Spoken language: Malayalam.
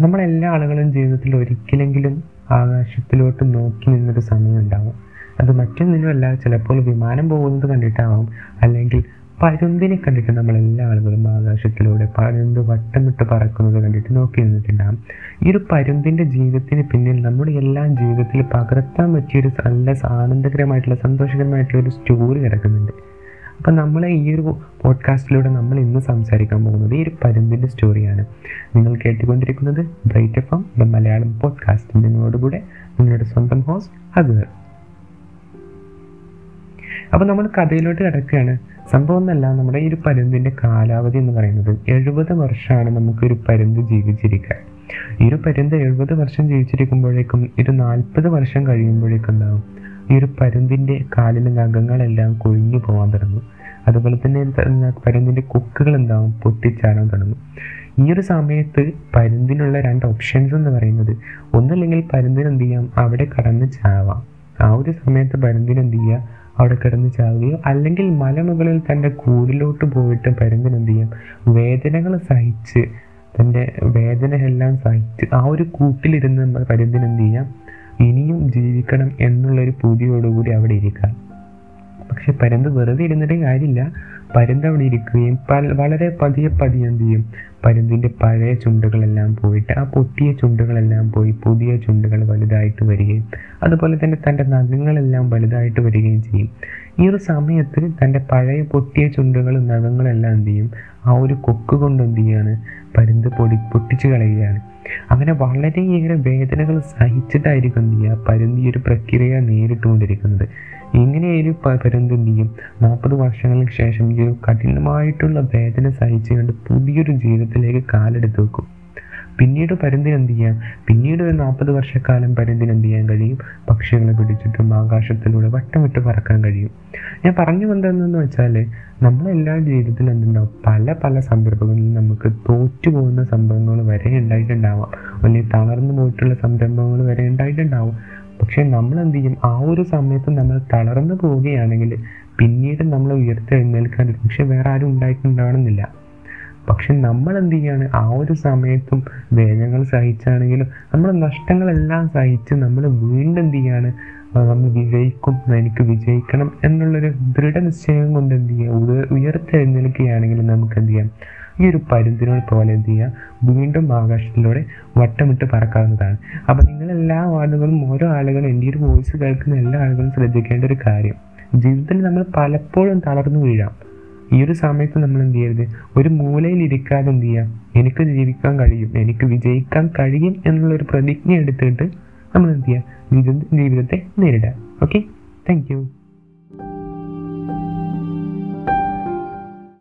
നമ്മളെല്ലാ ആളുകളും ജീവിതത്തിൽ ഒരിക്കലെങ്കിലും ആകാശത്തിലോട്ട് നോക്കി നിന്നൊരു സമയം ഉണ്ടാവും അത് മറ്റൊന്നിനുമല്ല ചിലപ്പോൾ വിമാനം പോകുന്നത് കണ്ടിട്ടാവാം. അല്ലെങ്കിൽ പരുന്തിനെ കണ്ടിട്ട് നമ്മളെല്ലാ ആളുകളും ആകാശത്തിലൂടെ പരുന്ത് വട്ടമിട്ട് പറക്കുന്നത് കണ്ടിട്ട് നോക്കി നിന്നിട്ടുണ്ടാകും ഈ ഒരു പരുന്തിന്റെ ജീവിതത്തിന് പിന്നിൽ നമ്മുടെ എല്ലാ ജീവിതത്തിൽ പകർത്താൻ പറ്റിയൊരു നല്ല ആനന്ദകരമായിട്ടുള്ള സന്തോഷകരമായിട്ടുള്ള ഒരു സ്റ്റോറി കിടക്കുന്നുണ്ട് അപ്പം നമ്മൾ ഈ ഒരു പോഡ്കാസ്റ്റിലൂടെ നമ്മൾ ഇന്ന് സംസാരിക്കാൻ പോകുന്നത് ഈ ഒരു പരുന്തിന്റെ സ്റ്റോറിയാണ് നിങ്ങൾ കേട്ടുകൊണ്ടിരിക്കുന്നത് Bright F M the Malayalam podcast നിങ്ങളോടുകൂടെ നിങ്ങളുടെ സ്വന്തം ഹോസ്റ്റ് അഗർ അപ്പോൾ നമ്മൾ കഥയിലോട്ട് കിടക്കുകയാണ്. സംഭവം എന്നല്ല നമ്മുടെ ഈ ഒരു പരുന്തിന്റെ കാലാവധി എന്ന് പറയുന്നത് എഴുപത് വർഷമാണ് നമുക്കൊരു പരുന്ത് ജീവിച്ചിരിക്കുക ഈ ഒരു പരുന്ത് എഴുപത് വർഷം ജീവിച്ചിരിക്കുമ്പോഴേക്കും ഇത് നാൽപ്പത് വർഷം കഴിയുമ്പോഴേക്കും എന്താവും? ഈ ഒരു പരുന്തിന്റെ കാലിലെ നഖങ്ങളെല്ലാം കൊഴിഞ്ഞു പോകാൻ തുടങ്ങും. അതുപോലെ തന്നെ പരുന്തിന്റെ കൊക്കുകൾ എന്താവും? പൊട്ടിച്ചാടാൻ തുടങ്ങും. ഈ ഒരു സമയത്ത് പരുന്തിനുള്ള രണ്ട് ഓപ്ഷൻസ് എന്ന് പറയുന്നത് ഒന്നല്ലെങ്കിൽ പരുന്തിന് എന്ത് ചെയ്യാം? അവിടെ കടന്ന് ചാവാം. ആ ഒരു സമയത്ത് പരുന്തിന് എന്ത് ചെയ്യുക അവിടെ കിടന്ന് ചാവുകയോ അല്ലെങ്കിൽ മലമുകളിൽ തന്റെ കൂടിലോട്ട് പോയിട്ട് പരുന്തിന് എന്ത് ചെയ്യാം? വേദനകൾ സഹിച്ച് തന്റെ വേദനയെല്ലാം സഹിച്ച് ആ ഒരു കൂട്ടിലിരുന്ന് പരുന്തിന് എന്ത് ചെയ്യാം? ജീവിക്കണം എന്നുള്ളൊരു പൂതിയോടുകൂടി അവിടെ ഇരിക്കാം. പക്ഷെ പരുന്ത് വെറുതെ ഇരുന്നിട്ട് കാര്യമില്ല. പരുന്ത് അവിടെ ഇരിക്കുകയും വളരെ പതിയെ പതിയെ എന്ത് ചെയ്യും? പരുന്തിന്റെ പഴയ ചുണ്ടുകളെല്ലാം പോയിട്ട് ആ പൊട്ടിയ ചുണ്ടുകളെല്ലാം പോയി പുതിയ ചുണ്ടുകൾ വലുതായിട്ട് വരികയും അതുപോലെ തന്നെ തന്റെ നഖങ്ങളെല്ലാം വലുതായിട്ട് വരികയും ചെയ്യും. ഈ ഒരു സമയത്ത് തന്റെ പഴയ പൊട്ടിയ ചുണ്ടുകളും നഖങ്ങളെല്ലാം എന്ത് ചെയ്യും? ആ ഒരു കൊക്ക് കൊണ്ട് എന്ത് ചെയ്യാണ്? പരുന്ത് പൊടി പൊട്ടിച്ചു കളയുകയാണ്. അങ്ങനെ വളരെയേറെ വേദനകൾ സഹിച്ചിട്ടായിരിക്കും എന്ത് ചെയ്യുക? പരുന്തി ഒരു പ്രക്രിയ നേരിട്ടുകൊണ്ടിരിക്കുന്നത്. ഇങ്ങനെ ഒരു പരുന്ത് നാൽപ്പത് വർഷങ്ങൾക്ക് ശേഷം ഈ ഒരു കഠിനമായിട്ടുള്ള വേദന സഹിച്ചുകൊണ്ട് പുതിയൊരു ജീവിതത്തിലേക്ക് കാലെടുത്ത് വെക്കും. പിന്നീട് പരുന്തിന് എന്ത് ചെയ്യാം? പിന്നീട് ഒരു നാൽപ്പത് വർഷക്കാലം പരുന്തിന് എന്ത് ചെയ്യാൻ കഴിയും? പക്ഷികളെ പിടിച്ചിട്ടും ആകാശത്തിലൂടെ വട്ടം വിട്ട് പറക്കാൻ കഴിയും. ഞാൻ പറഞ്ഞു വന്നതെന്ന് വെച്ചാൽ നമ്മളെല്ലാ ജീവിതത്തിലും എന്തുണ്ടാവും? പല പല സംരംഭങ്ങളിൽ നമുക്ക് തോറ്റു പോകുന്ന സംഭവങ്ങൾ വരെ ഉണ്ടായിട്ടുണ്ടാവാം. അല്ലെങ്കിൽ തളർന്നു പോയിട്ടുള്ള സംരംഭങ്ങൾ വരെ ഉണ്ടായിട്ടുണ്ടാവും. പക്ഷെ നമ്മൾ എന്ത് ചെയ്യും ആ ഒരു സമയത്ത് നമ്മൾ തളർന്നു പോവുകയാണെങ്കിൽ പിന്നീട് നമ്മൾ ഉയർത്തെഴുന്നേൽക്കാൻ പക്ഷെ വേറെ ആരും ഉണ്ടായിട്ടുണ്ടാവണമെന്നില്ല. പക്ഷെ നമ്മൾ എന്ത് ചെയ്യാണ് ആ ഒരു സമയത്തും വേദനകൾ സഹിച്ചാണെങ്കിലും നമ്മൾ നഷ്ടങ്ങളെല്ലാം സഹിച്ച് നമ്മൾ വീണ്ടും എന്ത് ചെയ്യാണ് നമ്മൾ വിജയിക്കും എനിക്ക് വിജയിക്കണം എന്നുള്ളൊരു ദൃഢനിശ്ചയം കൊണ്ട് എന്ത് ചെയ്യുക ഉയർത്തെഴുന്നേൽക്കുകയാണെങ്കിൽ നമുക്ക് എന്ത് ചെയ്യാം ഈ ഒരു പരുന്തിനോട് പോലെ എന്ത് ചെയ്യാം വീണ്ടും ആകാശത്തിലൂടെ വട്ടമിട്ട് പറക്കാവുന്നതാണ്. അപ്പം നിങ്ങളെല്ലാ ആളുകളും ഓരോ ആളുകളും എന്റെ ഒരു വോയിസ് കേൾക്കുന്ന എല്ലാ ആളുകളും ശ്രദ്ധിക്കേണ്ട ഒരു കാര്യം. ജീവിതത്തിൽ നമ്മൾ പലപ്പോഴും തളർന്നു വീഴാം. ഈ ഒരു സമയത്ത് നമ്മൾ എന്ത് ചെയ്യരുത്? ഒരു മൂലയിൽ ഇരിക്കാതെ എന്ത് ചെയ്യാം? എനിക്ക് ജീവിക്കാൻ കഴിയും എനിക്ക് വിജയിക്കാൻ കഴിയും എന്നുള്ള ഒരു പ്രതിജ്ഞ എടുത്തിട്ട് നമ്മൾ എന്ത് ചെയ്യുക ജീവിതത്തെ നേരിടാം. Okay thank